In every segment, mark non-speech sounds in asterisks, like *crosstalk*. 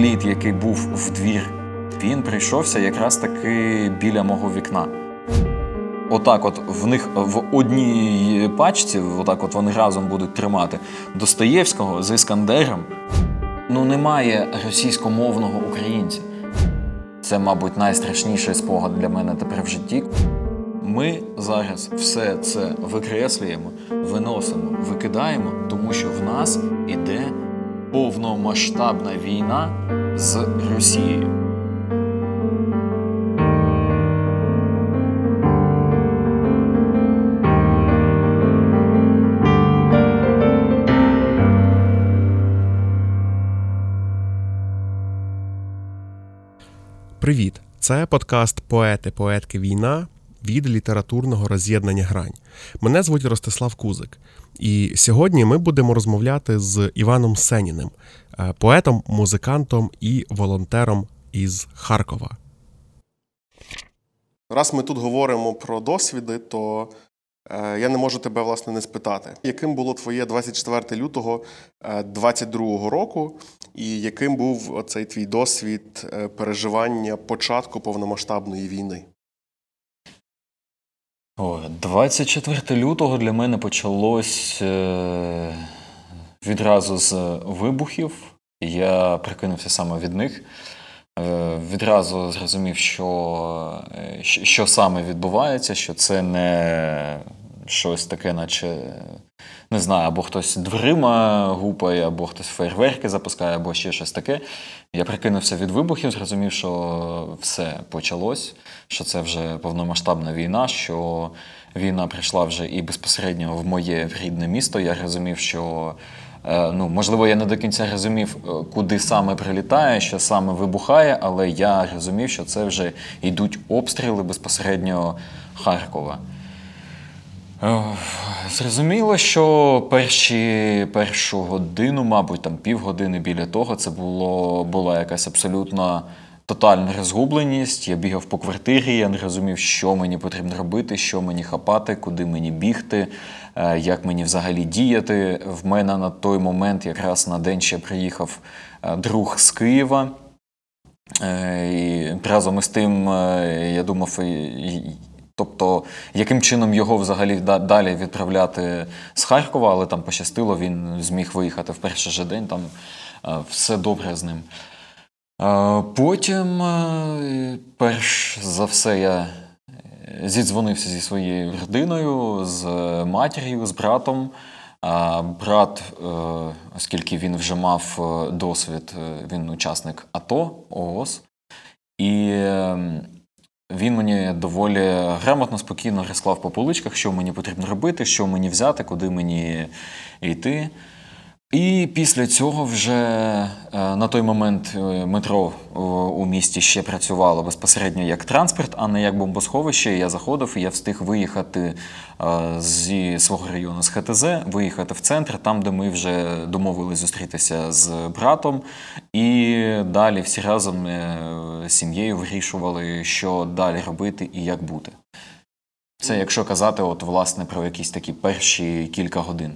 приліт, який був в двір, він прийшовся якраз таки біля мого вікна. Отак, от в них в одній пачці, отак от вони разом будуть тримати Достоєвського з Іскандером. Ну, немає російськомовного українця. Це, мабуть, найстрашніший спогад для мене тепер в житті. Ми зараз все це викреслюємо, виносимо, викидаємо, тому що в нас іде повномасштабна війна з Росією. Привіт! Це подкаст Поети, поетки війна від літературного роз'єднання Грань. Мене звуть Ростислав Кузик, і сьогодні ми будемо розмовляти з Іваном Сеніним, е, поетом, музикантом і волонтером із Харкова. Раз ми тут говоримо про досвіди, то е, я не можу тебе власне не спитати, яким було твоє 24 лютого 22 е, року, і яким був цей твій досвід переживання початку повномасштабної війни? О, 24 лютого для мене почалось е, відразу з вибухів. Я прикинувся саме від них. Е, відразу зрозумів, що, е, що саме відбувається, що це не щось таке, наче не знаю, або хтось дверима гупає, або хтось фейерверки запускає, або ще щось таке. Я прикинувся від вибухів, зрозумів, що все почалось, що це вже повномасштабна війна, що війна прийшла вже і безпосередньо в моє рідне місто. Я розумів, що. Е, ну, можливо, я не до кінця розумів, е, куди саме прилітає, що саме вибухає, але я розумів, що це вже йдуть обстріли безпосередньо Харкова. Е, зрозуміло, що перші першу годину, мабуть, там півгодини біля того, це було, була якась абсолютно тотальна розгубленість. Я бігав по квартирі, я не розумів, що мені потрібно робити, що мені хапати, куди мені бігти, е, як мені взагалі діяти. В мене на той момент, якраз на день ще приїхав е, друг з Києва. І Разом із тим я думав, Тобто, яким чином його взагалі далі відправляти з Харкова, але там пощастило, він зміг виїхати в перший же день, там е, все добре з ним. Е, потім, е, перш за все, я зідзвонився зі своєю родиною, з матір'ю, з братом. Брат, оскільки він вже мав досвід, він учасник АТО, ООС. І ем, він мені доволі грамотно, спокійно розклав по поличках, що мені потрібно робити, що мені взяти, куди мені йти. І після цього вже е, на той момент е, метро у місті ще працювало безпосередньо як транспорт, а не як бомбосховище. Я заходив і я встиг виїхати е, зі свого району з ХТЗ, виїхати в центр, там, де ми вже домовились зустрітися з братом. І далі всі разом з сім'єю вирішували, що далі робити і як бути. Це якщо казати, от власне про якісь такі перші кілька годин.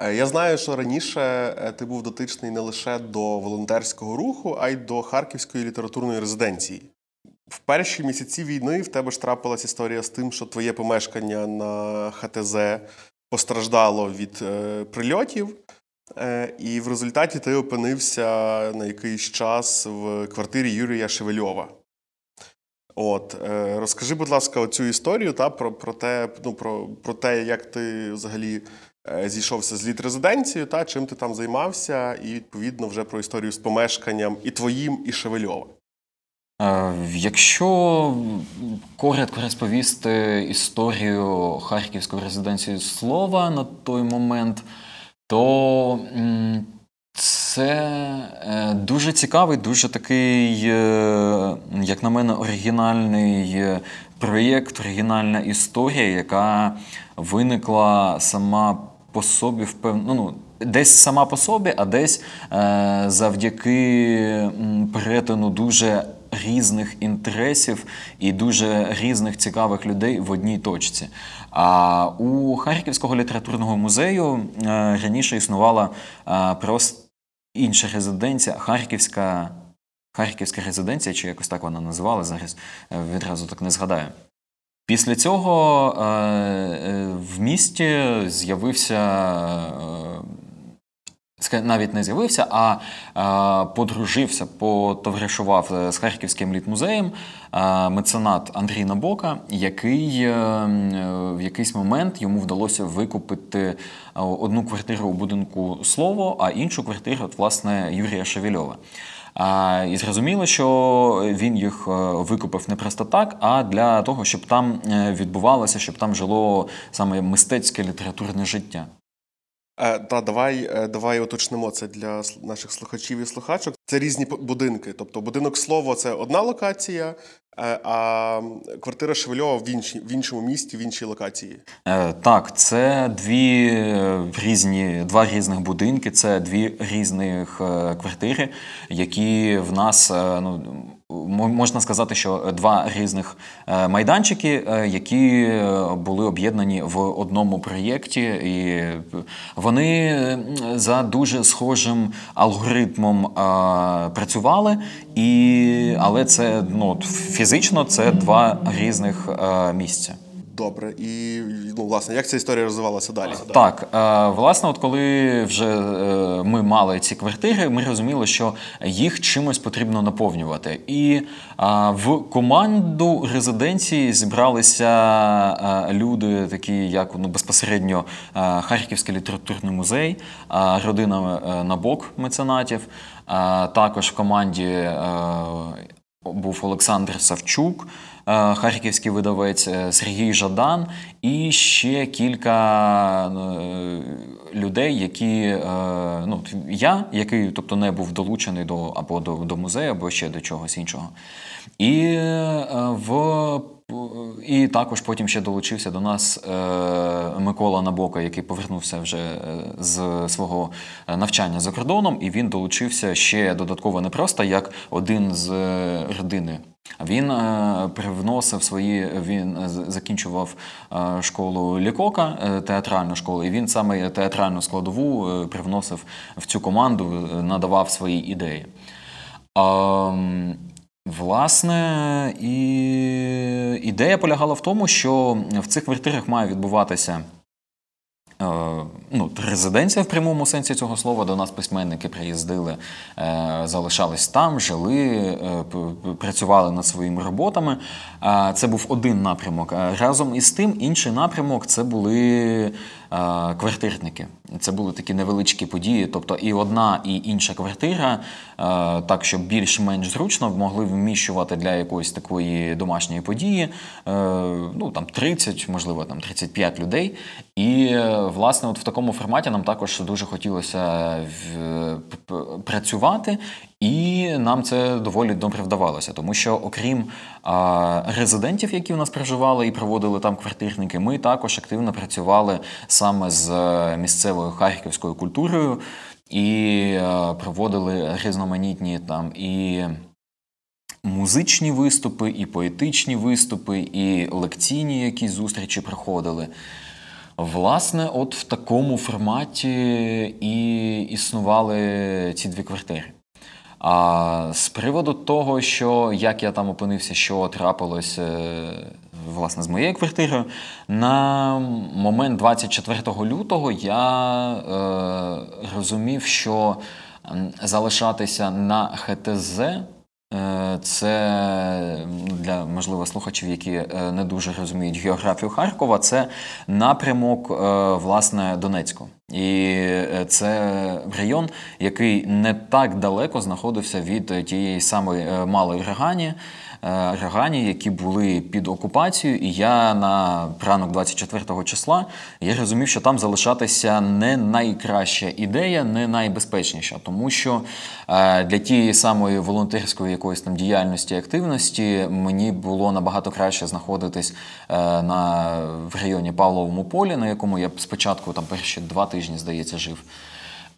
Е, я знаю, що раніше е, ти був дотичний не лише до волонтерського руху, а й до харківської літературної резиденції. В перші місяці війни в тебе ж трапилася історія з тим, що твоє помешкання на ХТЗ постраждало від е, прильотів, і в результаті ти опинився на якийсь час в квартирі Юрія Шевельова. От, Розкажи, будь ласка, цю історію та, про про, те, ну, про, про те, як ти взагалі зійшовся з літ літрезиденцією, та чим ти там займався, і відповідно вже про історію з помешканням і твоїм, і Шевельова. Е, якщо коротко розповісти історію Харківської резиденції слова на той момент, то це е, дуже цікавий, дуже такий, як на мене, оригінальний проєкт, оригінальна історія, яка виникла сама по собі впевнено. Ну, ну, Десь сама по собі, а десь е, завдяки перетину дуже різних інтересів і дуже різних цікавих людей в одній точці. А у Харківського літературного музею е, раніше існувала е, просто інша резиденція Харківська Харківська резиденція, чи якось так вона називала, зараз е, відразу так не згадаю. Після цього е, е, в місті з'явився. Е, навіть не з'явився, а е, подружився, потоваришував е, з Харківським літмузеєм е, меценат Андрій Набока, який е, в якийсь момент йому вдалося викупити одну квартиру у будинку Слово, а іншу квартиру, от, власне, Юрія Шевельова. І зрозуміло, що він їх е, викупив не просто так, а для того, щоб там е, відбувалося, щоб там жило саме мистецьке літературне життя. Е, Та давай, е, давай уточнимо це для наших слухачів і слухачок. Це різні будинки. Тобто будинок слово це одна локація, е, а квартира Шевельова в, іншій, в іншому місті, в іншій локації. Так, це дві різні, два різних будинки, це дві різних квартири, які в нас, ну, можна сказати, що два різних е, майданчики, е, які е, були об'єднані в одному проєкті, і вони за дуже схожим алгоритмом працювали, і, але це ну, фізично це два різних місця. Добре. І ну, власне, як ця історія розвивалася далі? Так, е, власне, от коли вже е, ми мали ці квартири, ми розуміли, що їх чимось потрібно наповнювати. І е, в команду резиденції зібралися люди, такі як ну, безпосередньо Харківський літературний музей, родина Набок меценатів. Також в команді був Олександр Савчук, харківський видавець, е, Сергій Жадан і ще кілька е, людей, які е, ну, я, який тобто, не був долучений до або до, до музею, або ще до чогось іншого. І е, в і також потім ще долучився до нас е, Микола Набока, який повернувся вже е, з свого е, навчання за кордоном, і він долучився ще додатково не просто як один з родини. Він привносив свої, він закінчував школу Лікока, театральну школу, і він саме театральну складову привносив в цю команду, надавав свої ідеї. Власне, і ідея полягала в тому, що в цих квартирах має відбуватися е, ну, резиденція в прямому сенсі цього слова. До нас письменники приїздили, е, залишались там, жили, е, працювали над своїми роботами. Це був один напрямок. Е, Разом із тим, інший напрямок це були квартирники. Це були такі невеличкі події. Тобто і одна, і інша квартира, так щоб більш-менш зручно могли вміщувати для якоїсь такої домашньої події, ну там 30, можливо, там 35 людей. І власне, от в такому форматі нам також дуже хотілося в- п- працювати, і нам це доволі добре вдавалося, тому що окрім резидентів, які у нас проживали і проводили там квартирники, ми також активно працювали саме з е, місцевою харківською культурою і е, проводили різноманітні там і музичні виступи, і поетичні виступи, і лекційні якісь зустрічі проходили. Власне, от в такому форматі і існували ці дві квартири. А з приводу того, що як я там опинився, що трапилось е, власне з моєю квартирою, на момент 24 лютого я е, розумів, що залишатися на ХТЗ. Е, Це для можливо слухачів, які е, не дуже розуміють географію Харкова. Це напрямок е, власне Донецьку, і це район, який не так далеко знаходився від тієї самої малої Регані, е, Регані, які були під окупацією. І я на ранок 24 числа я розумів, що там залишатися не найкраща ідея, не найбезпечніша, тому що е, для тієї самої волонтерської якоїсь там діяльності активності мені було набагато краще знаходитись е, на в районі Павловому полі, на якому я спочатку там перші два тижні, здається, жив.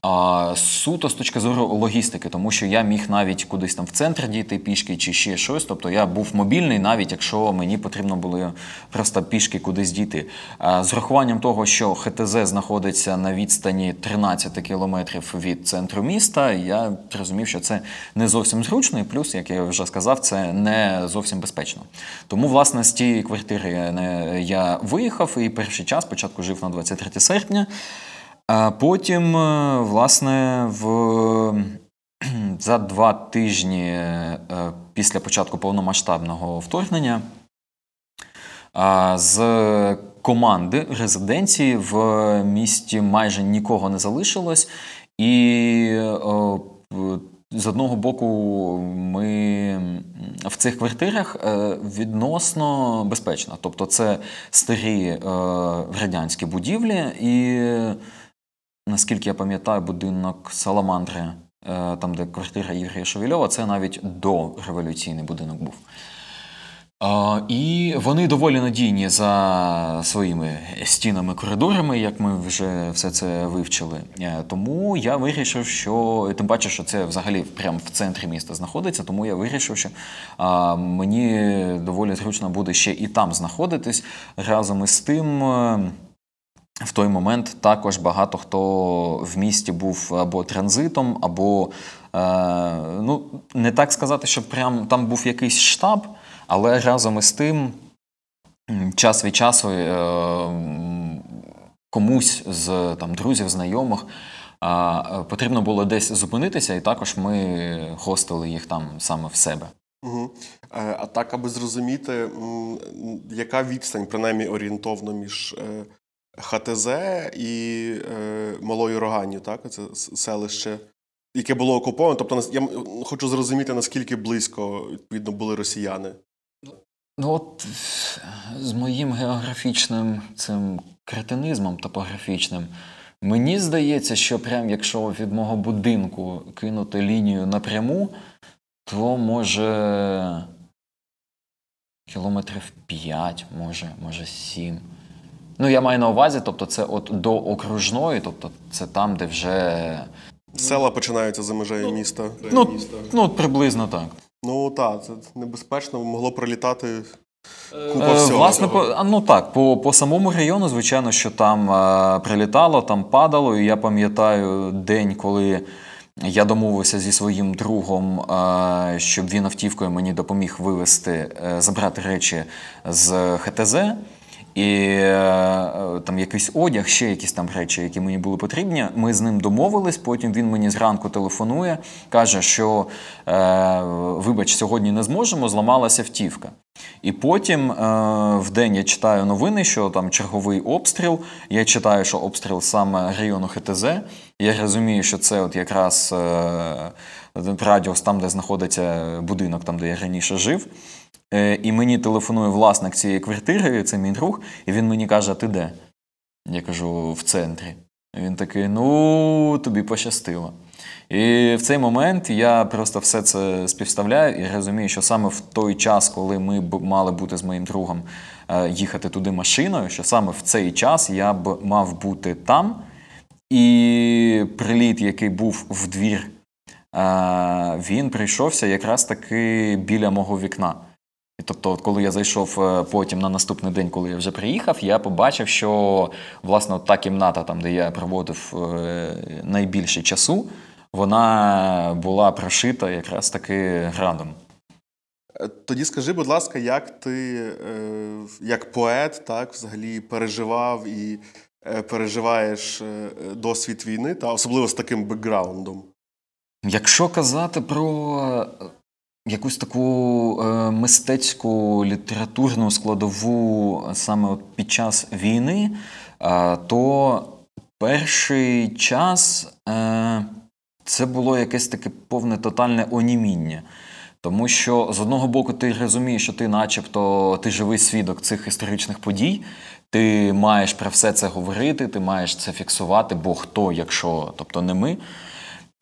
А суто з точки зору логістики, тому що я міг навіть кудись там в центр дійти пішки чи ще щось. Тобто я був мобільний, навіть якщо мені потрібно було просто пішки кудись дійти. А з урахуванням того, що ХТЗ знаходиться на відстані 13 кілометрів від центру міста, я розумів, що це не зовсім зручно, і плюс, як я вже сказав, це не зовсім безпечно. Тому, власне, з тієї квартири я виїхав і перший час спочатку жив на 23 серпня. А потім, е, власне, в *clears throat* за два тижні е, після початку повномасштабного вторгнення з команди резиденції в місті майже нікого не залишилось, і з одного боку, ми в цих квартирах е, відносно безпечно. Тобто, це старі радянські будівлі і наскільки я пам'ятаю, будинок Саламандри, е, там, де квартира Ігоря Шевельова, це навіть дореволюційний будинок був. І вони доволі надійні за своїми стінами, коридорами, як ми вже все це вивчили. Е, тому я вирішив, що тим паче, що це взагалі прямо в центрі міста знаходиться. Тому я вирішив, що мені доволі зручно буде ще і там знаходитись разом із тим. В той момент також багато хто в місті був або транзитом, або е, ну не так сказати, що прям там був якийсь штаб, але разом із тим час від часу е, комусь з там друзів, знайомих. Потрібно було десь зупинитися, і також ми хостили їх там саме в себе. Угу. А так, аби зрозуміти, яка відстань, принаймні орієнтовно між ХТЗ і е, Малою Роганню, так? Це селище, яке було окуповане. Тобто, я хочу зрозуміти, наскільки близько відповідно були росіяни. Ну, от з моїм географічним цим кретинизмом топографічним, мені здається, що прям якщо від мого будинку кинути лінію напряму, то може кілометрів 5, може, може 7. Ну, я маю на увазі, тобто, це от до окружної, тобто це там, де вже. Села починаються за межею ну, міста. Ну, міста. ну, приблизно так. Ну так, це небезпечно, могло пролітати. Е, купа всього. Власне, по, ну так, по по самому району, звичайно, що там е, прилітало, там падало. І я пам'ятаю день, коли я домовився зі своїм другом, а, щоб він автівкою мені допоміг вивезти, е, забрати речі з ХТЗ. І е, там якийсь одяг, ще якісь там речі, які мені були потрібні. Ми з ним домовились. Потім він мені зранку телефонує, каже, що е, вибач, сьогодні не зможемо, зламалася втівка. І потім е, в день я читаю новини, що там черговий обстріл. Я читаю, що обстріл саме району ХТЗ. Я розумію, що це от якраз е, радіус там, де знаходиться будинок, там де я раніше жив. Е, і мені телефонує власник цієї квартири, це мій друг, і він мені каже: ти де? Я кажу, в центрі. Він такий: ну, тобі пощастило. І в цей момент я просто все це співставляю і розумію, що саме в той час, коли ми б мали бути з моїм другом е, їхати туди машиною, що саме в цей час я б мав бути там. І приліт, який був в двір, е, він прийшовся якраз таки біля мого вікна. Тобто, коли я зайшов е, потім на наступний день, коли я вже приїхав, я побачив, що власне та кімната, там, де я проводив е, найбільше часу, вона була прошита якраз таки градом. Е, тоді скажи, будь ласка, як ти, як поет, так, взагалі переживав і переживаєш досвід війни, та особливо з таким бекграундом? Якщо казати про якусь таку е, мистецьку літературну складову саме от під час війни, е, то перший час е, це було якесь таке повне тотальне оніміння. Тому що з одного боку ти розумієш, що ти, начебто, ти живий свідок цих історичних подій, ти маєш про все це говорити, ти маєш це фіксувати, бо хто, якщо, тобто не ми.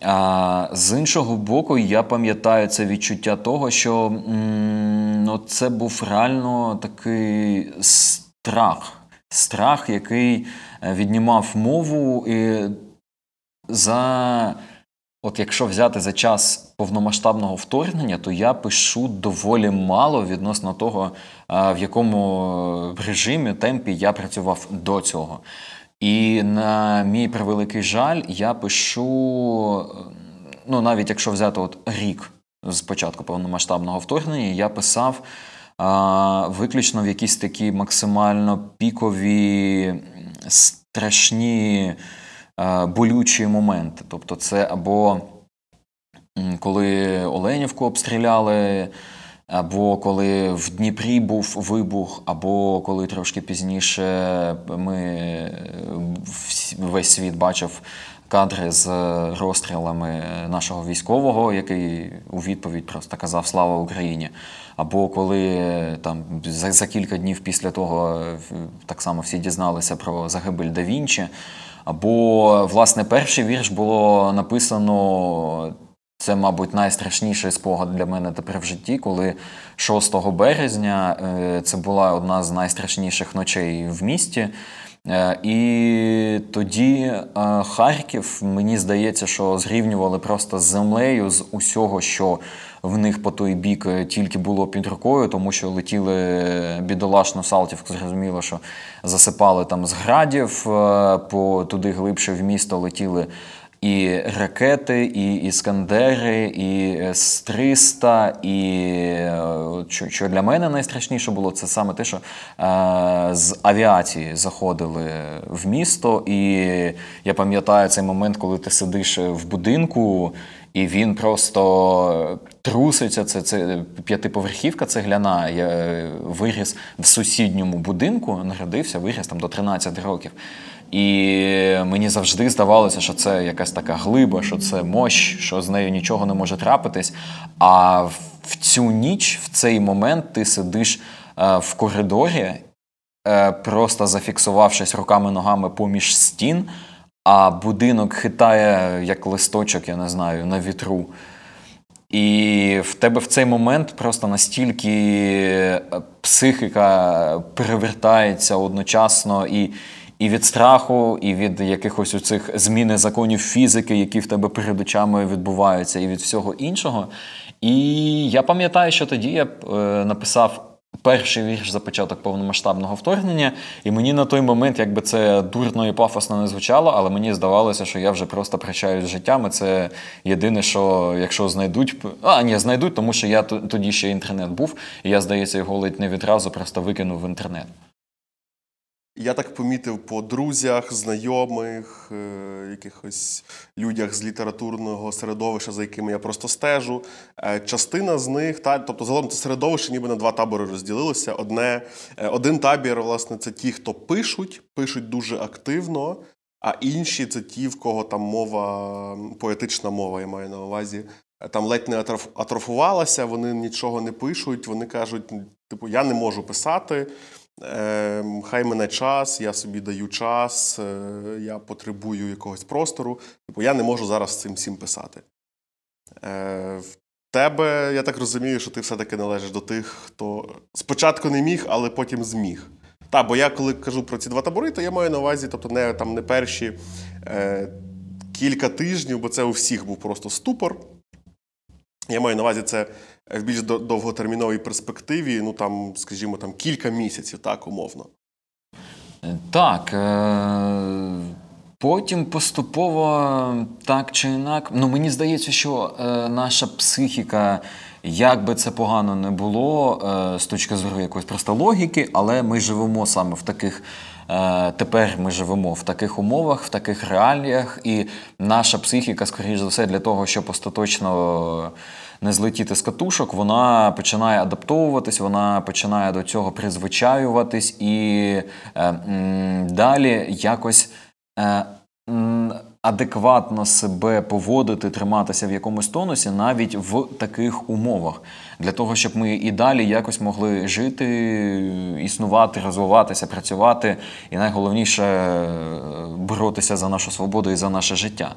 А з іншого боку, я пам'ятаю це відчуття того, що ну, це був реально такий страх, страх, який е, віднімав мову. І за. От якщо взяти за час повномасштабного вторгнення, то я пишу доволі мало відносно того, в якому режимі темпі я працював до цього. І на мій превеликий жаль, я пишу, ну навіть якщо взяти от рік з початку повномасштабного вторгнення, я писав а, виключно в якісь такі максимально пікові, страшні, а, болючі моменти. Тобто, це або коли Оленівку обстріляли. Або коли в Дніпрі був вибух, або коли трошки пізніше ми весь світ бачив кадри з розстрілами нашого військового, який у відповідь просто казав Слава Україні. Або коли там за, за кілька днів після того так само всі дізналися про загибель да Вінчі. Або, власне, перший вірш було написано. Це, мабуть, найстрашніший спогад для мене тепер в житті, коли 6 березня е, це була одна з найстрашніших ночей в місті. Е, і тоді е, Харків, мені здається, що зрівнювали просто з землею з усього, що в них по той бік тільки було під рукою, тому що летіли бідолашну Салтівку, зрозуміло, що засипали там з градів, по туди глибше в місто летіли і ракети, і іскандери, і С-300, і е, що, для мене найстрашніше було, це саме те, що е, з авіації заходили в місто. І я пам'ятаю цей момент, коли ти сидиш в будинку. І він просто труситься. Це це п'ятиповерхівка цегляна. Я е, виріс в сусідньому будинку, народився, виріс там до 13 років. І мені завжди здавалося, що це якась така глиба, що це мощ, що з нею нічого не може трапитись. А в цю ніч, в цей момент, ти сидиш е, в коридорі, е, просто зафіксувавшись руками-ногами поміж стін, а будинок хитає як листочок, я не знаю, на вітру. І в тебе в цей момент просто настільки е, психіка перевертається одночасно і і від страху, і від якихось у цих зміни законів фізики, які в тебе перед очами відбуваються, і від всього іншого. І я пам'ятаю, що тоді я е, написав. Перший вірш за початок повномасштабного вторгнення, і мені на той момент, якби це дурно і пафосно не звучало, але мені здавалося, що я вже просто прощаюсь з життям. і Це єдине, що якщо знайдуть, а ні, знайдуть, тому що я тоді ще інтернет був, і я, здається, його ледь не відразу просто викинув в інтернет. Я так помітив по друзях, знайомих, е, якихось людях з літературного середовища, за якими я просто стежу. Е, частина з них, та, тобто загалом це середовище ніби на два табори розділилося. Одне, е, Один табір, власне, це ті, хто пишуть, пишуть дуже активно, а інші це ті, в кого там мова, поетична мова, я маю на увазі. Там ледь не атрофувалася, вони нічого не пишуть, вони кажуть, типу, я не можу писати. Ем, хай мене час, я собі даю час, е, я потребую якогось простору. Типу, я не можу зараз цим всім писати. Е, в тебе, я так розумію, що ти все-таки належиш до тих, хто спочатку не міг, але потім зміг. Так, бо я коли кажу про ці два табори, то я маю на увазі, тобто не там не перші е, кілька тижнів, бо це у всіх був просто ступор. Я маю на увазі це в більш довготерміновій перспективі, ну там, скажімо, там кілька місяців, так, умовно. Так. Е- Потім поступово так чи інак. Ну мені здається, що е, наша психіка, як би це погано не було, е, з точки зору якоїсь просто логіки, але ми живемо саме в таких. Е, тепер ми живемо в таких умовах, в таких реаліях, і наша психіка, скоріш за все, для того, щоб остаточно не злетіти з катушок, вона починає адаптовуватись, вона починає до цього призвичаюватись і е, далі якось. Адекватно себе поводити, триматися в якомусь тонусі навіть в таких умовах, для того, щоб ми і далі якось могли жити, існувати, розвиватися, працювати, і найголовніше боротися за нашу свободу і за наше життя.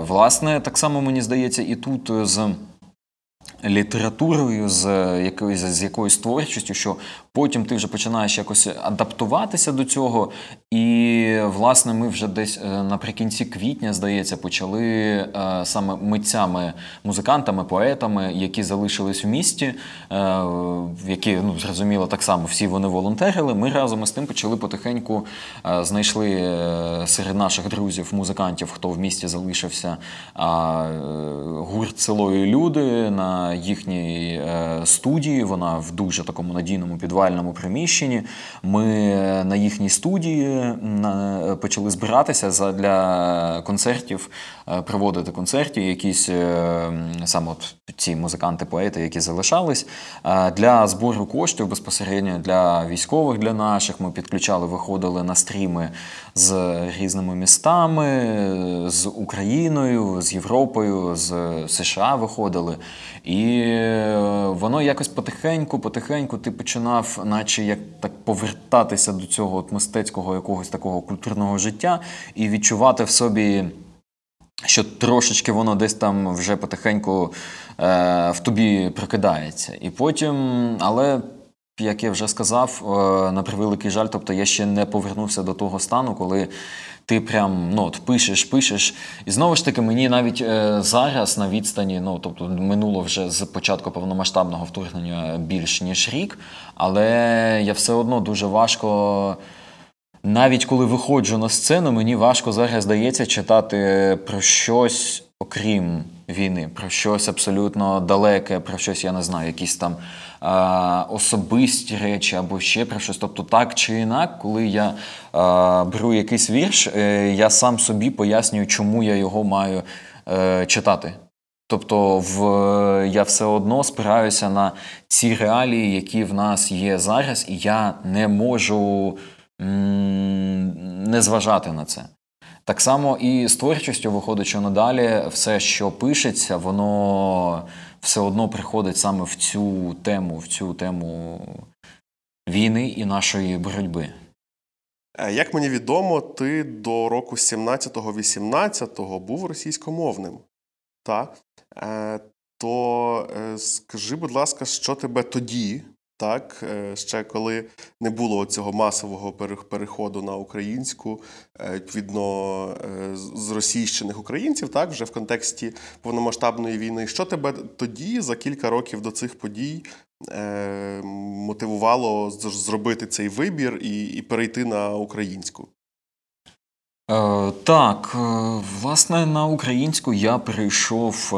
Власне, так само мені здається, і тут з літературою, з якоюсь з якоюсь творчістю, що потім ти вже починаєш якось адаптуватися до цього. І, власне, ми вже десь е, наприкінці квітня, здається, почали е, саме митцями, музикантами, поетами, які залишились в місті, е, які ну зрозуміло так само всі вони волонтерили. Ми разом із тим почали потихеньку знайшли серед наших друзів, музикантів, хто в місті залишився гурт селої люди на їхній студії. Вона в дуже такому надійному підвальному приміщенні. Ми на їхній студії почали збиратися для концертів, е, проводити концерти, якісь е, саме от ці музиканти-поети, які залишались. Е, для збору коштів безпосередньо для військових, для наших ми підключали, виходили на стріми з різними містами, з Україною, з Європою, з США виходили. І воно якось потихеньку, потихеньку ти починав, наче як так повертатися до цього от мистецького якогось такого культурного життя і відчувати в собі. Що трошечки воно десь там вже потихеньку е, в тобі прокидається. І потім, але, як я вже сказав, е, на превеликий жаль, тобто я ще не повернувся до того стану, коли ти прям ну, от пишеш, пишеш. І знову ж таки, мені навіть е, зараз на відстані, ну тобто минуло вже з початку повномасштабного вторгнення більш ніж рік, але я все одно дуже важко. Навіть коли виходжу на сцену, мені важко зараз здається читати про щось, окрім війни, про щось абсолютно далеке, про щось, я не знаю, якісь там особисті речі або ще про щось. Тобто, так чи інак, коли я беру якийсь вірш, е, я сам собі пояснюю, чому я його маю е, читати. Тобто в, я все одно спираюся на ці реалії, які в нас є зараз, і я не можу не зважати на це. Так само і з творчістю виходить, що надалі все, що пишеться, воно все одно приходить саме в цю тему, в цю тему війни і нашої боротьби. Е, як мені відомо, ти до року 17-18 був російськомовним. Так? Е, то е, скажи, будь ласка, що тебе тоді так, е, ще коли не було цього масового переходу на українську, е, відповідно е, з російщених українців, так вже в контексті повномасштабної війни. Що тебе тоді за кілька років до цих подій мотивувало зробити цей вибір і, і перейти на українську? Так, власне, на українську я прийшов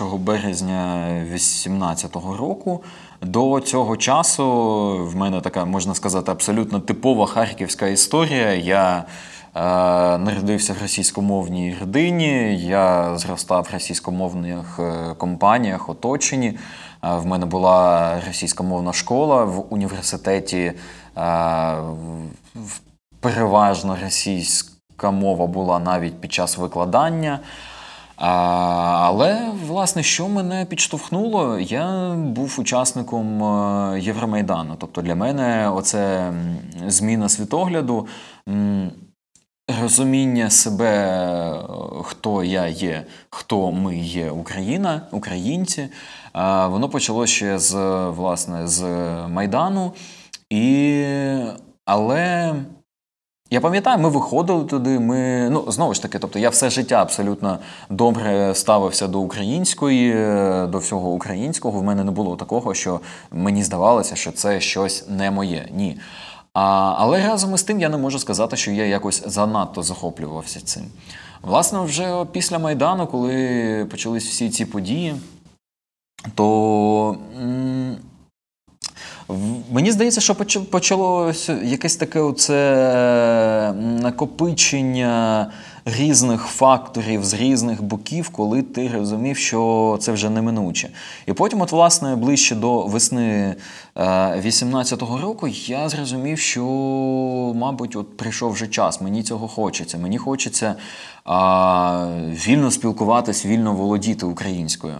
1 березня 2018 року. До цього часу в мене така, можна сказати, абсолютно типова харківська історія. Я е, народився в російськомовній родині, я зростав в російськомовних е, компаніях, оточенні. Е, в мене була російськомовна школа в університеті. Е, переважно російська мова була навіть під час викладання. А, Але, власне, що мене підштовхнуло, я був учасником е, Євромайдану. Тобто для мене оце зміна світогляду, розуміння себе, хто я є, хто ми є Україна, українці. Воно почалося ще з власне, з Майдану. І... Але я пам'ятаю, ми виходили туди. Ми ну знову ж таки, тобто я все життя абсолютно добре ставився до української, до всього українського. В мене не було такого, що мені здавалося, що це щось не моє. Ні. А, Але разом із тим я не можу сказати, що я якось занадто захоплювався цим. Власне, вже після Майдану, коли почались всі ці події, то. М Мені здається, що почалося якесь таке оце накопичення різних факторів з різних боків, коли ти розумів, що це вже неминуче. І потім, от, власне, ближче до весни 18-го е, року, я зрозумів, що, мабуть, от прийшов вже час. Мені цього хочеться. Мені хочеться а, вільно спілкуватись, вільно володіти українською.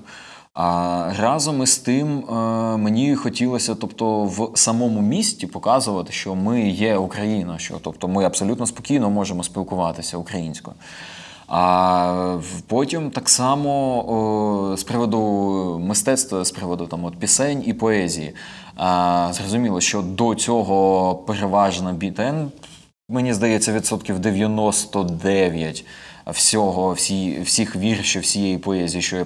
А разом із тим е, мені хотілося, тобто, в самому місті показувати, що ми є Україна, що тобто ми абсолютно спокійно можемо спілкуватися українською. А потім так само з приводу мистецтва, з приводу там, от, пісень і поезії. А, Зрозуміло, що до цього переважно бітен, мені здається, відсотків 99 всього, всі, всіх віршів, всієї поезії, що я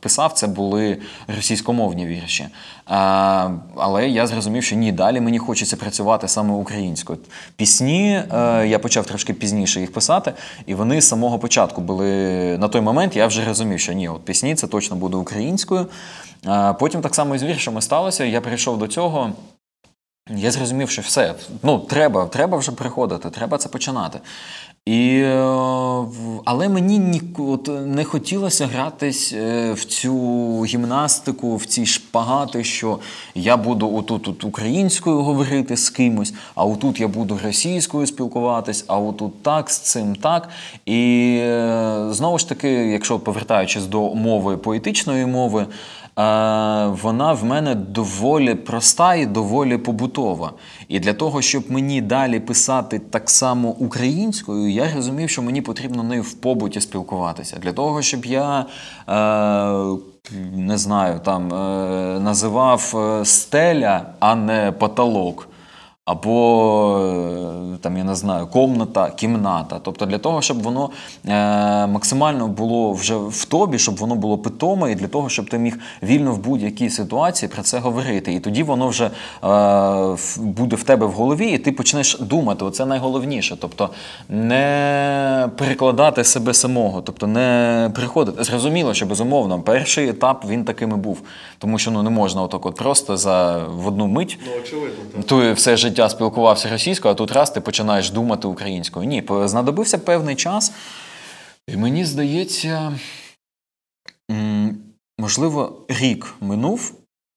писав, це були російськомовні вірші. А, Але я зрозумів, що ні, далі мені хочеться працювати саме українською. Пісні е, я почав трошки пізніше їх писати, і вони з самого початку були на той момент. Я вже розумів, що ні, от пісні це точно буде українською. А Потім так само і з віршами сталося. Я прийшов до цього. Я зрозумів, що все, ну треба, треба вже приходити, треба це починати. І, е, Але мені ні, от, не хотілося гратись е, в цю гімнастику, в ці шпагати, що я буду отут от українською говорити з кимось, а отут я буду російською спілкуватись, а отут так, з цим так. І е, знову ж таки, якщо повертаючись до мови поетичної мови, вона в мене доволі проста і доволі побутова. І для того, щоб мені далі писати так само українською, я розумів, що мені потрібно нею в побуті спілкуватися. Для того, щоб я е, не знаю, там е, називав е, стеля, а не потолок або е, там, я не знаю, комната, кімната. Тобто для того, щоб воно е, максимально було вже в тобі, щоб воно було питоме, і для того, щоб ти міг вільно в будь-якій ситуації про це говорити. І тоді воно вже е, буде в тебе в голові, і ти почнеш думати. Оце найголовніше. Тобто не перекладати себе самого, тобто не приходити. Зрозуміло, що безумовно, перший етап він таким і був. Тому що ну не можна отак от просто за в одну мить ну, очевидно, так. все життя життя спілкувався російською, а тут раз ти починаєш думати українською. Ні, знадобився певний час. І мені здається, можливо, рік минув,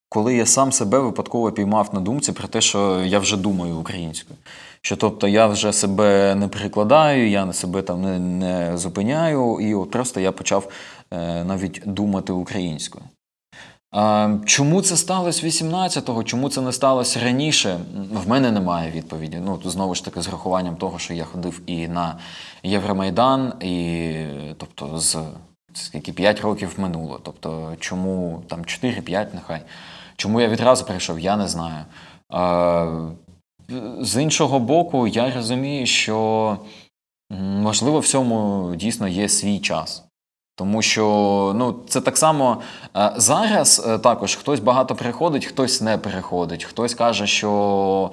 коли я сам себе випадково піймав на думці про те, що я вже думаю українською. Що тобто я вже себе не перекладаю, я на себе там не, не зупиняю, і от просто я почав е, навіть думати українською. Чому це сталося 18-го? Чому це не сталося раніше? В мене немає відповіді. Ну, знову ж таки, з рахуванням того, що я ходив і на Євромайдан, і тобто з скільки 5 років минуло. Тобто, чому там 4-5 нехай. Чому я відразу прийшов, я не знаю. З іншого боку, я розумію, що можливо в цьому дійсно є свій час. Тому що ну, це так само е, зараз е, також хтось багато приходить, хтось не приходить. Хтось каже, що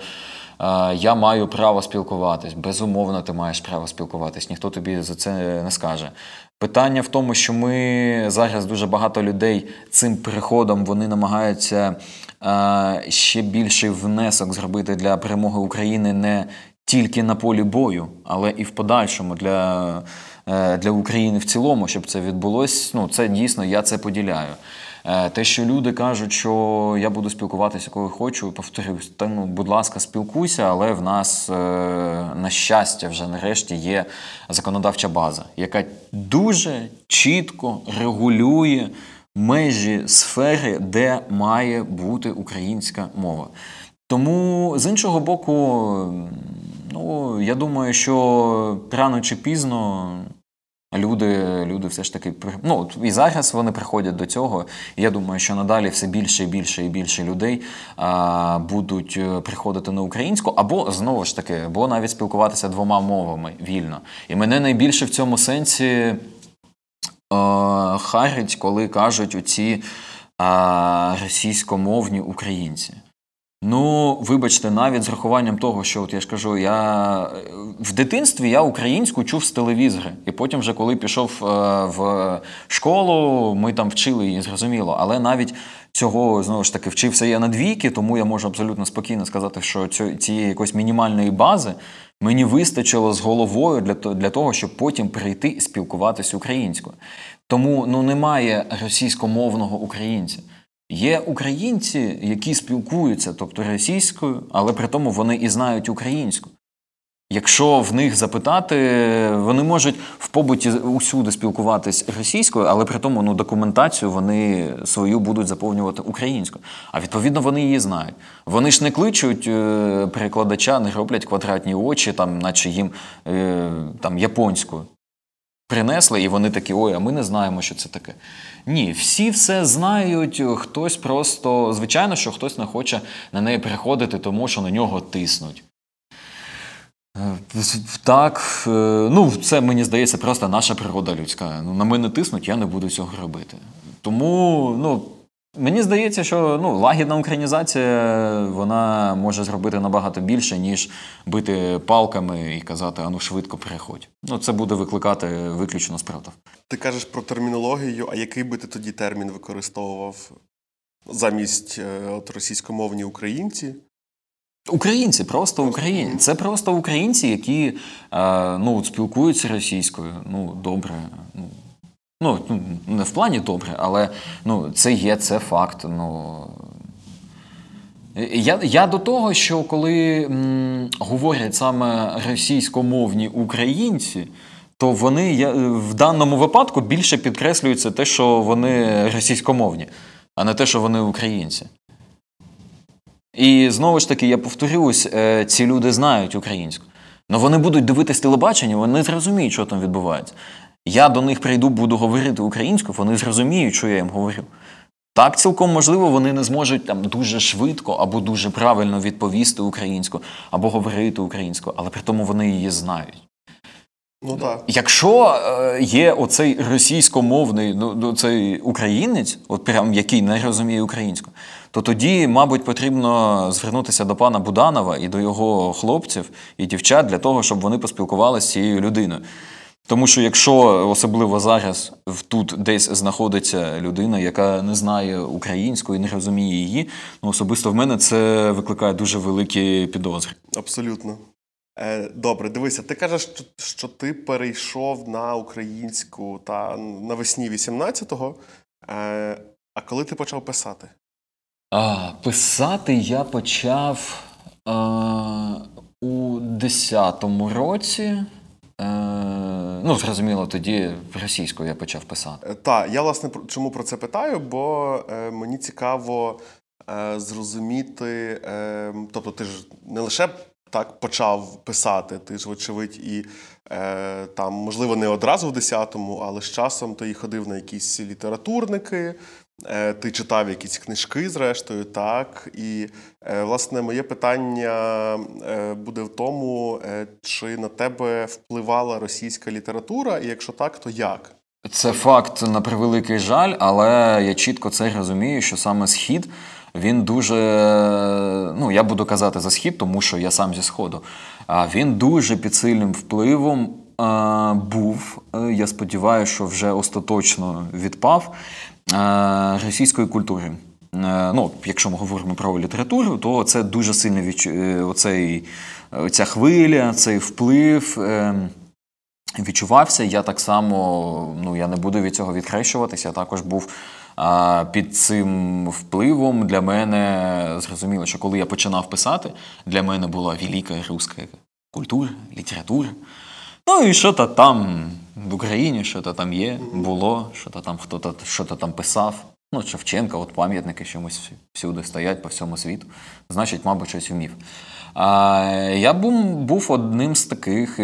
е, я маю право спілкуватись. Безумовно, ти маєш право спілкуватись, ніхто тобі за це не скаже. Питання в тому, що ми зараз дуже багато людей цим приходом вони намагаються ще більший внесок зробити для перемоги України не тільки на полі бою, але і в подальшому для. Е, для України в цілому, щоб це відбулось. Ну це дійсно я це поділяю. Е, те, що люди кажуть, що я буду спілкуватися, коли хочу, повторюсь, та ну, будь ласка, спілкуйся, але в нас, е, на щастя, вже нарешті є законодавча база, яка дуже чітко регулює межі сфери, де має бути українська мова. Тому з іншого боку, ну я думаю, що рано чи пізно люди люди все ж таки ну, і зараз вони приходять до цього. Я думаю, що надалі все більше і більше і більше людей а, будуть е, приходити на українську, або знову ж таки, або навіть спілкуватися двома мовами вільно. І мене найбільше в цьому сенсі а, харить, коли кажуть оці а, російськомовні українці. Ну, вибачте, навіть з рахуванням того, що от я ж кажу, я в дитинстві я українську чув з телевізора. І потім, вже коли пішов е, в школу, ми там вчили її, зрозуміло. Але навіть цього знову ж таки вчився я на двійки, тому я можу абсолютно спокійно сказати, що цієї якоїсь мінімальної бази мені вистачило з головою для для того, щоб потім прийти і спілкуватися українською. Тому ну немає російськомовного українця. Є українці, які спілкуються, тобто російською, але при тому вони і знають українську. Якщо в них запитати, вони можуть в побуті усюди спілкуватись російською, але при тому ну, документацію вони свою будуть заповнювати українською. А відповідно вони її знають. Вони ж не кличуть е, перекладача, не роблять квадратні очі, там, наче їм е, там, японською. Принесли, і вони такі, ой, а ми не знаємо, що це таке. Ні, всі все знають, хтось просто, звичайно, що хтось не хоче на неї приходити, тому що на нього тиснуть. Е, Так, е, ну це мені здається просто наша природа людська. Ну, на мене тиснуть, я не буду цього робити. Тому, ну, мені здається, що ну, лагідна українізація вона може зробити набагато більше, ніж бити палками і казати, а ну швидко переходь. Ну, це буде викликати виключно спротив. Ти кажеш про термінологію, а який би ти тоді термін використовував замість е, от російськомовні українці? Українці, просто українці. Це просто українці, які е, ну, спілкуються російською. Ну, добре. Ну, ну, ну, не в плані добре, але ну, це є, це факт. Ну, я, я до того, що коли м, говорять саме російськомовні українці, то вони я, в даному випадку більше підкреслюється те, що вони російськомовні, а не те, що вони українці. І знову ж таки, я повторюсь, е, ці люди знають українську. Але вони будуть дивитись телебачення, вони зрозуміють, що там відбувається. Я до них прийду, буду говорити українською, вони зрозуміють, що я їм говорю. Так, цілком можливо, вони не зможуть там дуже швидко або дуже правильно відповісти українською, або говорити українською, але при тому вони її знають. Ну так. Якщо е, є оцей російськомовний, ну, ну, цей українець, от прям який не розуміє українську, то тоді, мабуть, потрібно звернутися до пана Буданова і до його хлопців і дівчат для того, щоб вони поспілкувалися з цією людиною. Тому що якщо особливо зараз тут десь знаходиться людина, яка не знає українську і не розуміє її, ну особисто в мене це викликає дуже великі підозри. Абсолютно. Е, добре, дивися, ти кажеш, що, що ти перейшов на українську та навесні 18-го. Е, а коли ти почав писати? А, писати я почав а, у 10-му році. Е, ну, зрозуміло, тоді російською я почав писати. Так, я власне чому про це питаю, бо е, мені цікаво е, зрозуміти. Е, тобто, ти ж не лише так почав писати, ти ж, вочевидь, і е, там, можливо, не одразу в 10-му, але з часом ти ходив на якісь літературники, е, ти читав якісь книжки, зрештою, так. І, е, власне, моє питання е, буде в тому, е, чи на тебе впливала російська література, і якщо так, то як? Це факт на превеликий жаль, але я чітко це розумію, що саме схід він дуже. Ну, я буду казати за схід, тому що я сам зі сходу. Він дуже під сильним впливом е, був. е, Я сподіваюся, що вже остаточно відпав е, російської культури. Е, Ну, якщо ми говоримо про літературу, то це дуже сильно відчу... е, оцей, ця хвиля, цей вплив. е, відчувався. Я так само, ну я не буду від цього відхрещуватися. Я також був під цим впливом. Для мене зрозуміло, що коли я починав писати, для мене була велика руська культура, література. Ну і що то там в Україні, що то там є, було, що то там хто-то що то там писав. Ну, Шевченка, от пам'ятники чомусь всюди стоять по всьому світу. Значить, мабуть, щось вмів. А, я був, одним з таких, і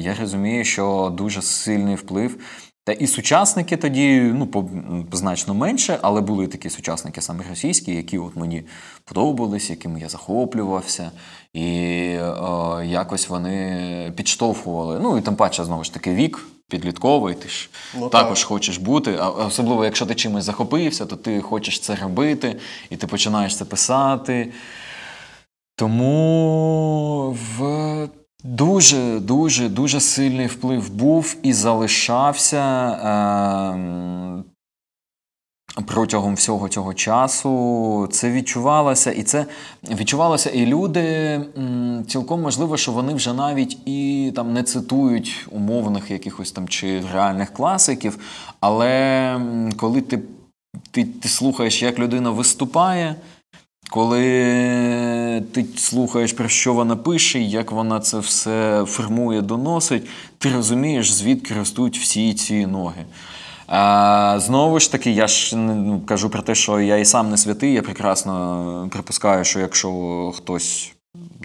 я розумію, що дуже сильний вплив. Та і сучасники тоді ну, по, значно менше, але були такі сучасники саме російські, які от мені подобались, якими я захоплювався. І е, якось вони підштовхували. Ну і тим паче, знову ж таки, вік підлітковий, ти ж Ну, також так. хочеш бути. А особливо, якщо ти чимось захопився, то ти хочеш це робити, і ти починаєш це писати. Тому в дуже, дуже, дуже сильний вплив був і залишався ем, протягом всього цього часу. Це відчувалося, і це відчувалося, і люди цілком можливо, що вони вже навіть і там не цитують умовних якихось там чи реальних класиків. Але коли ти, ти, ти слухаєш, як людина виступає. Коли ти слухаєш, про що вона пише, як вона це все формує, доносить, ти розумієш, звідки ростуть всі ці ноги. А, знову ж таки, я ж ну, кажу про те, що я і сам не святий, я прекрасно припускаю, що якщо хтось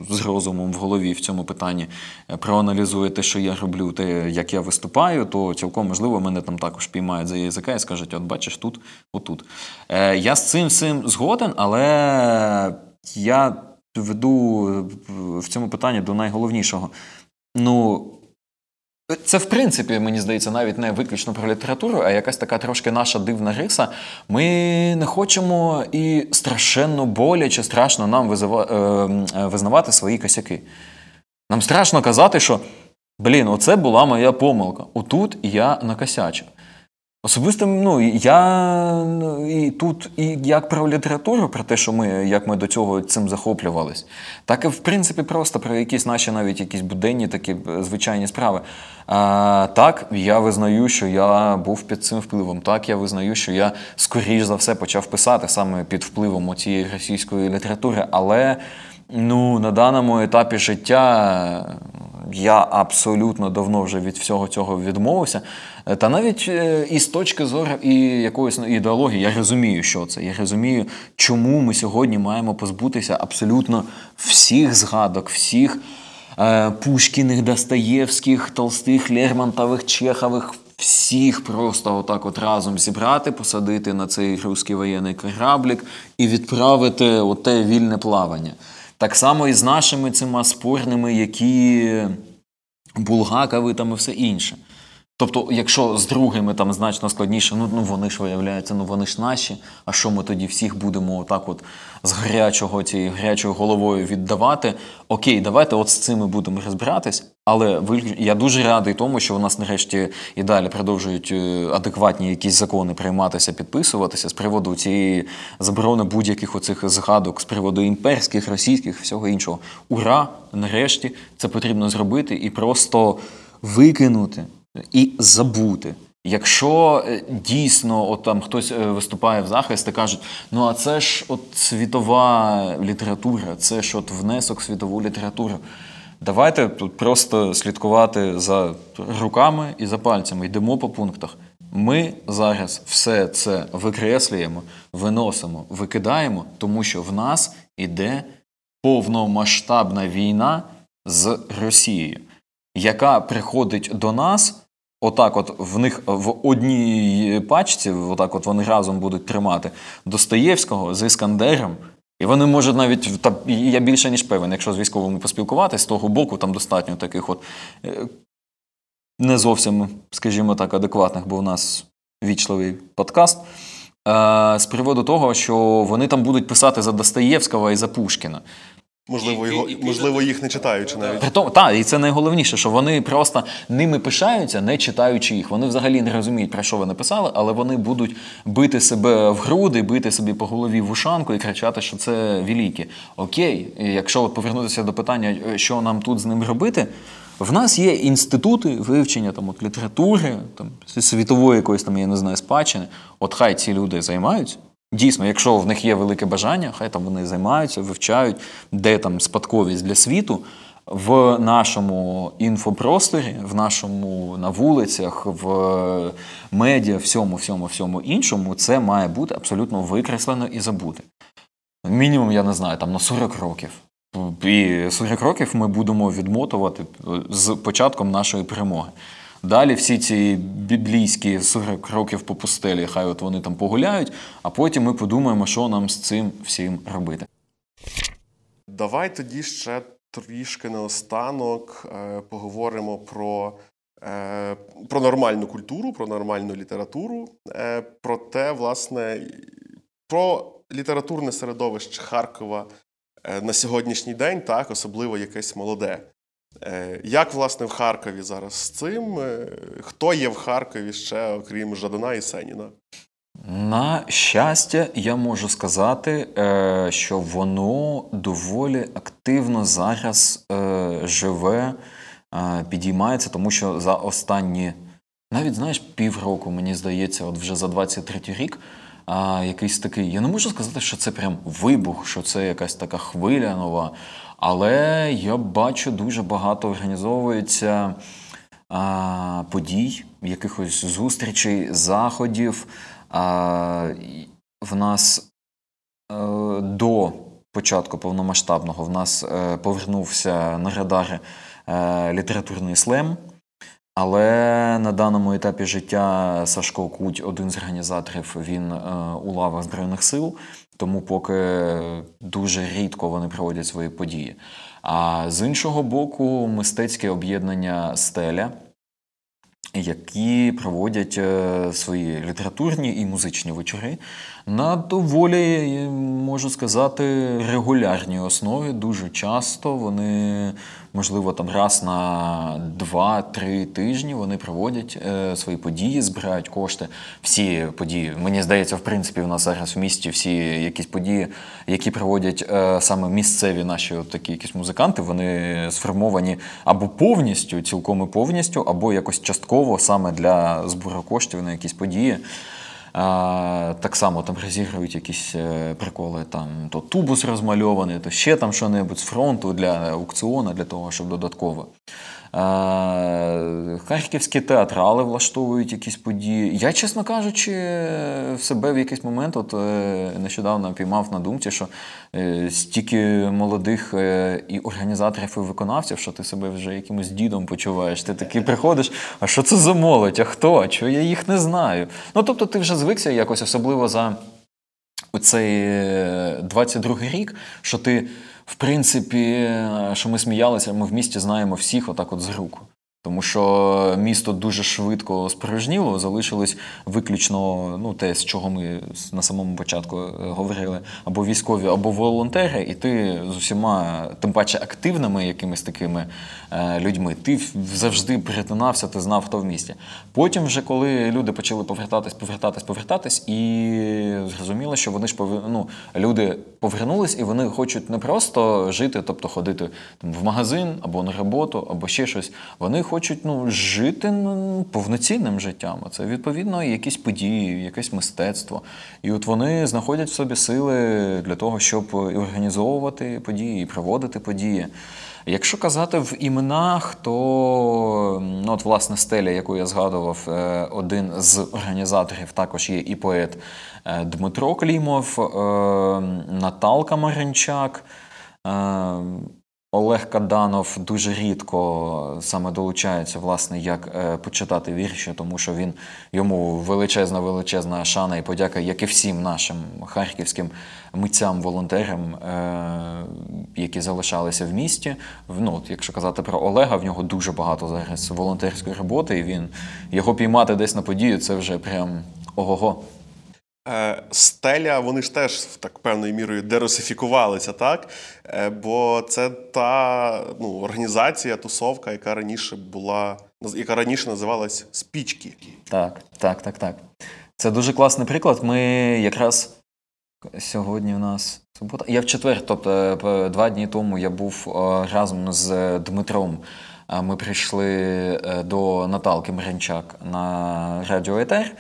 з розумом в голові в цьому питанні е, проаналізує те, що я роблю, те, як я виступаю, то цілком можливо мене там також піймають за язика і скажуть: от бачиш тут, отут. Е, Я з цим всім згоден, але я веду в цьому питанні до найголовнішого. Ну, це, в принципі, мені здається, навіть не виключно про літературу, а якась така трошки наша дивна риса. Ми не хочемо і страшенно боляче, страшно нам визива, е, визнавати свої косяки. Нам страшно казати, що блін, оце була моя помилка. Отут я накосячив. Особисто, ну, я і тут і як про літературу, про те, що ми, як ми до цього цим захоплювались, так і в принципі просто про якісь наші навіть якісь буденні такі е, звичайні справи. А, Так, я визнаю, що я був під цим впливом. Так, я визнаю, що я скоріш за все почав писати саме під впливом цієї російської літератури, але ну, на даному етапі життя я абсолютно давно вже від всього цього відмовився. Та навіть е, із точки зору і якоїсь ну, ідеології я розумію, що це. Я розумію, чому ми сьогодні маємо позбутися абсолютно всіх згадок, всіх е, Пушкіних, Достоєвських, Толстих, Лермонтових, Чехових. Всіх просто отак от разом зібрати, посадити на цей русський воєнний кораблік і відправити оте вільне плавання. Так само і з нашими цими спорними, які булгакави там і все інше. Тобто, якщо з другими там значно складніше, ну ну вони ж виявляються, ну вони ж наші. А що ми тоді всіх будемо отак от з гарячого цією гарячою головою віддавати? Окей, давайте от з цими будемо розбиратись. Але я дуже радий тому, що у нас нарешті і далі продовжують е, адекватні якісь закони прийматися, підписуватися з приводу цієї заборони будь-яких оцих згадок, з приводу імперських, російських, всього іншого. Ура! Нарешті це потрібно зробити і просто викинути і забути. Якщо е, дійсно от там хтось е, виступає в захист і кажуть, ну а це ж от світова література, це ж от внесок в світову літературу. Давайте тут просто слідкувати за руками і за пальцями, йдемо по пунктах. Ми зараз все це викреслюємо, виносимо, викидаємо, тому що в нас іде повномасштабна війна з Росією, яка приходить до нас. Отак, от в них в одній пачці, отак от вони разом будуть тримати Достоєвського з Іскандером. І вони можуть навіть, та, я більше ніж певен, якщо з військовими поспілкуватися, з того боку там достатньо таких от е, не зовсім, скажімо так, адекватних, бо в нас вічливий подкаст. Е, з приводу того, що вони там будуть писати за Достоєвського і за Пушкіна. Можливо, його можливо, їх не читаючи навіть. Притом, так, і це найголовніше, що вони просто ними пишаються, не читаючи їх. Вони взагалі не розуміють, про що ви написали, але вони будуть бити себе в груди, бити собі по голові в ушанку і кричати, що це велике. Окей, якщо от повернутися до питання, що нам тут з ним робити. В нас є інститути вивчення там, от, літератури, там, світової якоїсь там, я не знаю, спадщини. От хай ці люди займаються. Дійсно, якщо в них є велике бажання, хай там вони займаються, вивчають, де там спадковість для світу. В нашому інфопросторі, в нашому на вулицях, в медіа, всьому, всьому, всьому іншому, це має бути абсолютно викреслено і забути. Мінімум, я не знаю, там на 40 років. І 40 років ми будемо відмотувати з початком нашої перемоги. Далі всі ці біблійські 40 років по пустелі, хай от вони там погуляють, а потім ми подумаємо, що нам з цим всім робити. Давай тоді ще трішки наостанок е, поговоримо про е, про нормальну культуру, про нормальну літературу, е, про те, власне, про літературне середовище Харкова на сьогоднішній день, так, особливо якесь молоде. Е, як, власне, в Харкові зараз з цим? Е, хто є в Харкові ще, окрім Жадана і Сеніна? На щастя, я можу сказати, е, що воно доволі активно зараз живе, підіймається, тому що за останні, навіть знаєш, півроку, мені здається, от вже за 23 рік. А, якийсь такий. Я не можу сказати, що це прям вибух, що це якась така хвиля нова. Але я бачу, дуже багато організовується а, подій, якихось зустрічей, заходів. А, В нас а, е, до початку повномасштабного в нас е, повернувся на радари е, літературний слем. Але на даному етапі життя Сашко Куть, один з організаторів, він у лавах Збройних сил, тому поки дуже рідко вони проводять свої події. А з іншого боку, мистецьке об'єднання Стеля, які проводять е, свої літературні і музичні вечори на доволі, можу сказати, регулярній основі. Дуже часто вони, можливо, там раз на два-три тижні вони проводять е, свої події, збирають кошти. Всі події, мені здається, в принципі, в нас зараз в місті всі якісь події, які проводять е, саме місцеві наші от такі якісь музиканти, вони сформовані або повністю, цілком і повністю, або якось частково саме для збору коштів на якісь події. Так само там розігрують якісь е, приколи, там то тубус розмальований, то ще там що-небудь з фронту для аукціону, для того, щоб додатково. Харківські театрали влаштовують якісь події. Я, чесно кажучи, в себе в якийсь момент от е, нещодавно піймав на думці, що е, стільки молодих е, і організаторів, і виконавців, що ти себе вже якимось дідом почуваєш. Ти такий приходиш, а що це за молодь? А хто? Чого я їх не знаю? Ну тобто, ти вже звикся якось особливо за цей 22-й рік, що ти в принципі, що ми сміялися, ми в місті знаємо всіх отак от з руку. Тому що місто дуже швидко спорожніло, залишилось виключно ну, те, з чого ми на самому початку е, говорили, або військові, або волонтери, і ти з усіма, тим паче активними якимись такими е, людьми, ти завжди перетинався, ти знав, хто в місті. Потім, вже коли люди почали повертатись, повертатись, повертатись, і зрозуміло, що вони ж повер... ну, люди повернулись, і вони хочуть не просто жити, тобто ходити там, в магазин або на роботу, або ще щось. Вони хочуть хочуть ну, жити ну, повноцінним життям. Це відповідно якісь події, якесь мистецтво. І от вони знаходять в собі сили для того, щоб і організовувати події, і проводити події. Якщо казати в іменах, то ну, от, власне стеля, яку я згадував, е, один з організаторів також є і поет е, Дмитро Клімов, е, Наталка Маринчак. Олег Каданов дуже рідко саме долучається, власне, як е, почитати вірші, тому що він йому величезна, величезна шана і подяка, як і всім нашим харківським митцям, волонтерам, е, які залишалися в місті. Ну, от, Якщо казати про Олега, в нього дуже багато зараз волонтерської роботи, і він його піймати десь на подію це вже прям ого-го. Е, стеля, вони ж теж так певною мірою деросифікувалися, так? Е, бо це та ну, організація, тусовка, яка раніше була, яка раніше називалась Спічки. Так, так, так, так. Це дуже класний приклад. Ми якраз сьогодні у нас субота. Я в четвер, тобто е, два дні тому я був разом з Дмитром. Ми прийшли до Наталки Мренчак на радіо Етер.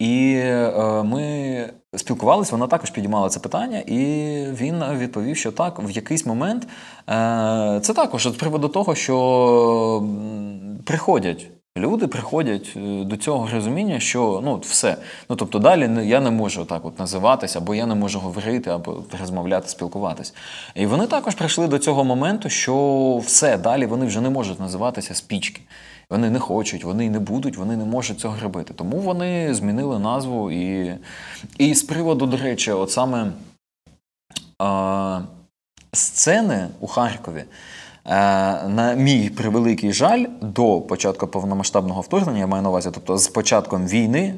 І е, ми спілкувалися, вона також підіймала це питання, і він відповів, що так, в якийсь момент е, це також з приводу того, що приходять. Люди приходять е, до цього розуміння, що ну все. Ну тобто далі я не можу так от називатися, або я не можу говорити, або розмовляти, спілкуватися. І вони також прийшли до цього моменту, що все далі вони вже не можуть називатися спічки. Вони не хочуть, вони не будуть, вони не можуть цього робити. Тому вони змінили назву. І і з приводу, до речі, от саме а, сцени у Харкові. На мій превеликий жаль, до початку повномасштабного вторгнення, я маю на увазі, тобто з початком війни,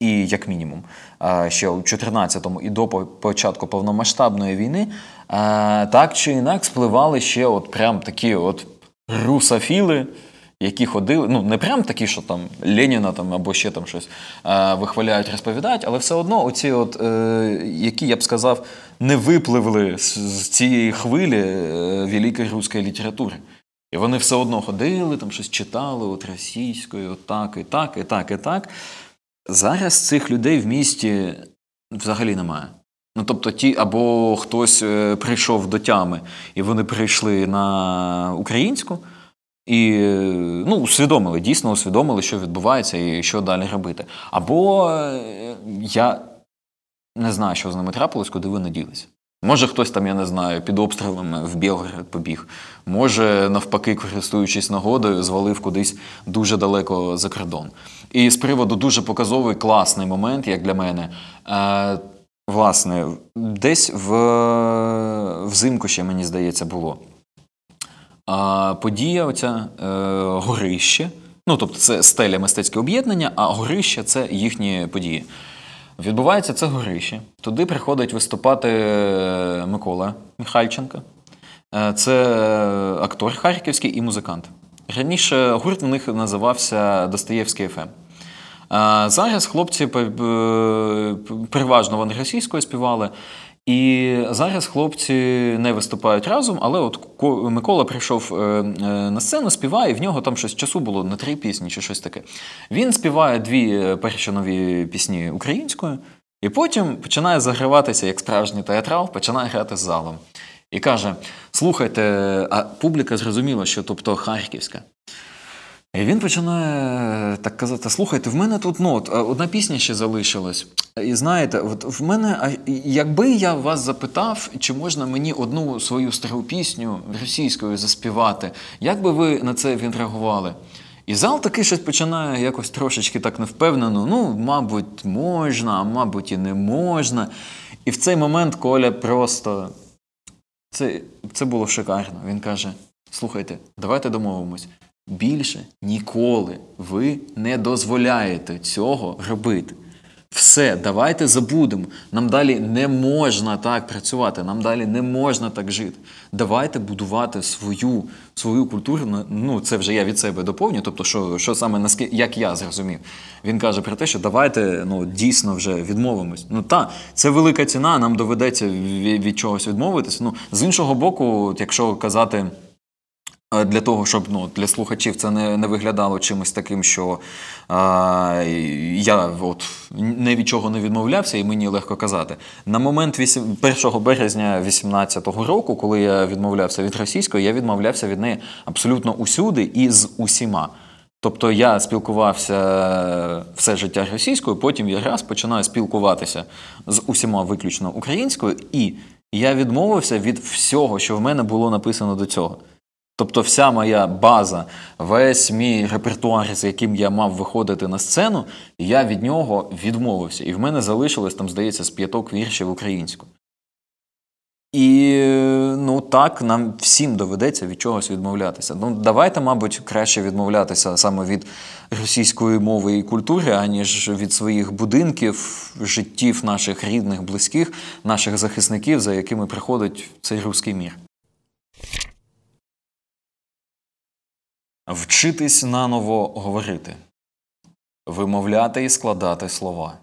і як мінімум, ще у 14-му і до початку повномасштабної війни, так чи інакше спливали ще от прям такі от русофіли, які ходили, ну не прям такі, що там Леніна там або ще там щось е, вихваляють, розповідають, але все одно оці, от, е, які я б сказав, не випливли з, з цієї хвилі е, великої руської літератури. І вони все одно ходили, там щось читали от російською, от так, і так, і так, і так. Зараз цих людей в місті взагалі немає. Ну, тобто, ті, або хтось е, прийшов до тями, і вони прийшли на українську. І ну, усвідомили, дійсно усвідомили, що відбувається і що далі робити. Або е, я не знаю, що з ними трапилось, куди вони ділися. Може, хтось там, я не знаю, під обстрілами в Білгород побіг. Може, навпаки, користуючись нагодою, звалив кудись дуже далеко за кордон. І з приводу дуже показовий класний момент, як для мене. Е, Власне, десь в взимку ще, мені здається, було. А Подія оця е, горище. Ну, тобто, це стеля мистецьке об'єднання, а горище це їхні події. Відбувається це горище. Туди приходить виступати е, Микола Михальченко. Е, це актор харківський і музикант. Раніше гурт в них називався Достоєвський ФМ. Зараз хлопці переважно вони російською співали. І зараз хлопці не виступають разом, але от Микола прийшов е, е, на сцену, співає, і в нього там щось часу було на три пісні чи щось таке. Він співає дві е, перші нові пісні українською, і потім починає заграватися як справжній театрал, починає грати з залом. І каже: Слухайте, а публіка зрозуміла, що тобто харківська. І він починає так казати: слухайте, в мене тут ну, от, одна пісня ще залишилась. І знаєте, от в мене, якби я вас запитав, чи можна мені одну свою стару пісню російською заспівати, як би ви на це відреагували? І зал таки щось починає якось трошечки так невпевнено. Ну, мабуть, можна, а мабуть, і не можна. І в цей момент Коля просто це, це було шикарно. Він каже: слухайте, давайте домовимось. Більше ніколи ви не дозволяєте цього робити. Все, давайте забудемо. Нам далі не можна так працювати, нам далі не можна так жити. Давайте будувати свою свою культуру. Ну, це вже я від себе доповню. Тобто, що що саме наскільки як я зрозумів, він каже про те, що давайте ну, дійсно вже відмовимось. Ну та це велика ціна, нам доведеться від, від чогось відмовитися. Ну з іншого боку, якщо казати. Для того, щоб ну, для слухачів це не не виглядало чимось таким, що а, я от не від чого не відмовлявся, і мені легко казати. На момент 8, 1 березня 2018 року, коли я відмовлявся від російської, я відмовлявся від неї абсолютно усюди і з усіма. Тобто я спілкувався все життя російською, потім я раз починаю спілкуватися з усіма виключно українською, і я відмовився від всього, що в мене було написано до цього. Тобто, вся моя база, весь мій репертуар, з яким я мав виходити на сцену, я від нього відмовився. І в мене залишилось там, здається, з п'яток віршів українською. І ну так, нам всім доведеться від чогось відмовлятися. Ну, давайте, мабуть, краще відмовлятися саме від російської мови і культури, аніж від своїх будинків, життів наших рідних, близьких, наших захисників, за якими приходить цей руський мір. Вчитись наново говорити, вимовляти і складати слова,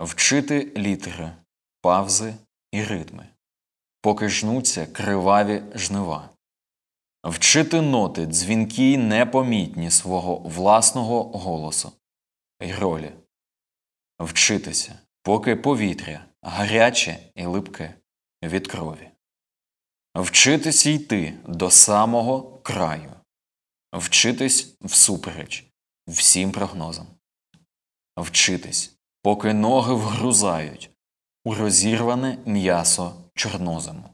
вчити літери, павзи і ритми, поки жнуться криваві жнива, вчити ноти, дзвінки й непомітні свого власного голосу й ролі, вчитися, поки повітря гаряче і липке від крові, вчитись йти до самого краю вчитись всупереч всім прогнозам, вчитись, поки ноги вгрузають у розірване м'ясо чорнозему,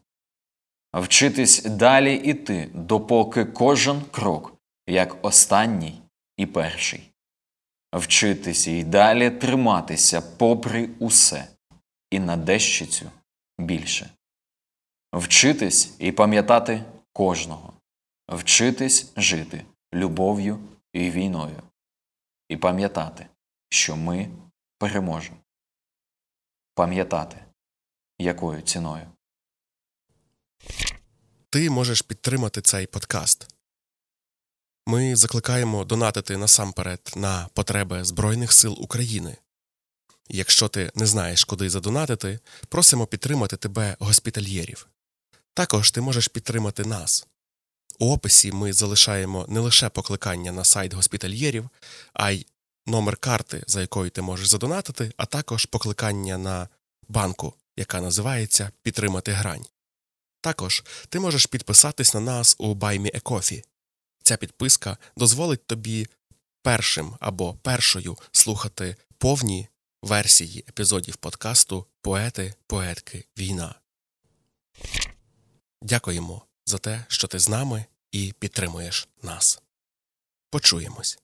вчитись далі іти, допоки кожен крок, як останній і перший, вчитися і далі триматися попри усе, і на дещицю більше, вчитись і пам'ятати кожного. Вчитись жити любов'ю і війною, і пам'ятати, що ми переможемо. Пам'ятати, якою ціною. Ти можеш підтримати цей подкаст. Ми закликаємо донатити насамперед на потреби Збройних сил України. Якщо ти не знаєш, куди задонатити, просимо підтримати тебе госпітальєрів. Також ти можеш підтримати нас. У описі ми залишаємо не лише покликання на сайт госпітальєрів, а й номер карти, за якою ти можеш задонатити, а також покликання на банку, яка називається Підтримати грань. Також ти можеш підписатись на нас у BuyMeACoffee. Ця підписка дозволить тобі першим або першою слухати повні версії епізодів подкасту Поети, поетки, війна. Дякуємо за те, що ти з нами і підтримуєш нас. Почуємось.